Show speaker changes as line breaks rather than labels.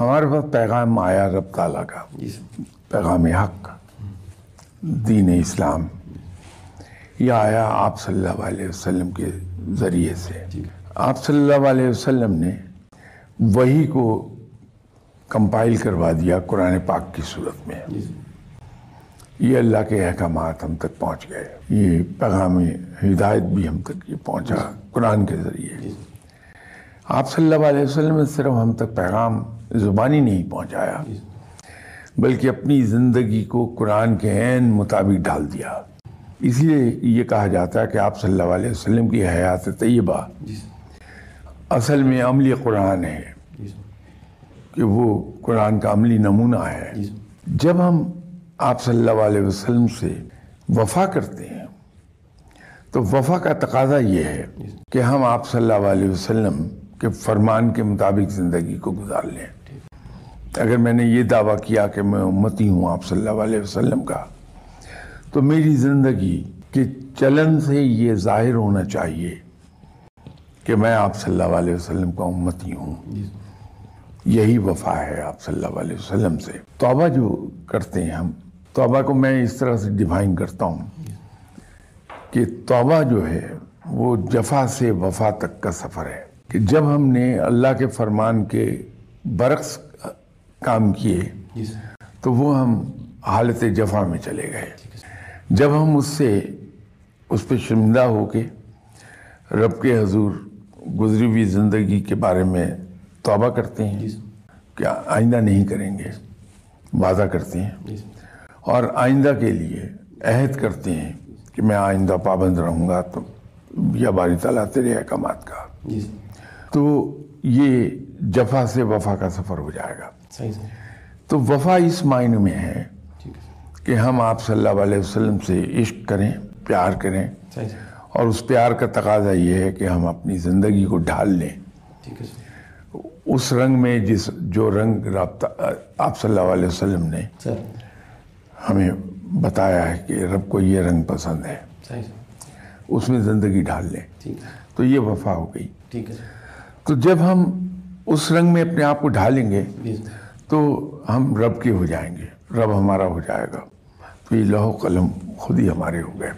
ہمارے پاس پیغام آیا رب تعالیٰ کا
جی
پیغام حق دین اسلام یہ آیا آپ صلی اللہ علیہ وسلم کے ذریعے سے۔ آپ صلی اللہ علیہ وسلم نے وہی کو کمپائل کروا دیا قرآن پاک کی صورت میں۔
جی۔
یہ اللہ کے احکامات ہم تک پہنچ گئے۔ یہ پیغام ہدایت بھی ہم تک یہ پہنچا قرآن کے ذریعے۔ آپ صلی اللہ علیہ وسلم نے صرف ہم تک پیغام زبانی نہیں پہنچایا بلکہ اپنی زندگی کو قرآن کے عین مطابق ڈال دیا۔ اس لیے یہ کہا جاتا ہے کہ آپ صلی اللہ علیہ وسلم کی حیات طیبہ
جی
اصل میں عملی قرآن ہے۔
جی
کہ وہ قرآن کا عملی نمونہ ہے۔
جی
جب ہم آپ صلی اللہ علیہ وسلم سے وفا کرتے ہیں تو وفا کا تقاضا یہ ہے کہ ہم آپ صلی اللہ علیہ وسلم کے فرمان کے مطابق زندگی کو گزار لیں۔ اگر میں نے یہ دعویٰ کیا کہ میں امتی ہوں آپ صلی اللہ علیہ وسلم کا، تو میری زندگی کے چلن سے یہ ظاہر ہونا چاہیے کہ میں آپ صلی اللہ علیہ وسلم کا امتی ہوں۔ یہی وفا ہے آپ صلی اللہ علیہ وسلم سے۔ توبہ جو کرتے ہیں ہم، توبہ کو میں اس طرح سے ڈیفائن کرتا ہوں کہ توبہ جو ہے وہ جفا سے وفا تک کا سفر ہے۔ کہ جب ہم نے اللہ کے فرمان کے برعکس کام کیے
جی
تو وہ ہم حالت جفا میں چلے گئے۔ جب ہم اس سے اس پہ شرمندہ ہو کے رب کے حضور گزری ہوئی زندگی کے بارے میں توبہ کرتے ہیں
جی
کہ آئندہ نہیں کریں گے وعدہ کرتے ہیں۔
جی
اور آئندہ کے لیے عہد کرتے ہیں کہ میں آئندہ پابند رہوں گا تو یا باری تعالیٰ تیرے احکامات کا۔ تو یہ جفا سے وفا کا سفر ہو جائے گا۔
صحیح
تو وفا اس معنی میں ہے کہ ہم آپ صلی اللہ علیہ وسلم سے عشق کریں پیار کریں۔ اور اس پیار کا تقاضا یہ ہے کہ ہم اپنی زندگی کو ڈھال لیں۔ اس رنگ میں جس جو رنگ رابطہ آپ صلی اللہ علیہ وسلم نے ہمیں بتایا ہے کہ رب کو یہ رنگ پسند ہے۔ اس میں زندگی ڈھال لیں۔ تو یہ وفا ہو گئی۔
ٹھیک ہے
تو جب ہم اس رنگ میں اپنے آپ کو ڈھالیں گے
جی
تو ہم رب کے ہو جائیں گے رب ہمارا ہو جائے گا۔ تو یہ لوہ قلم خود ہی ہمارے ہو گئے۔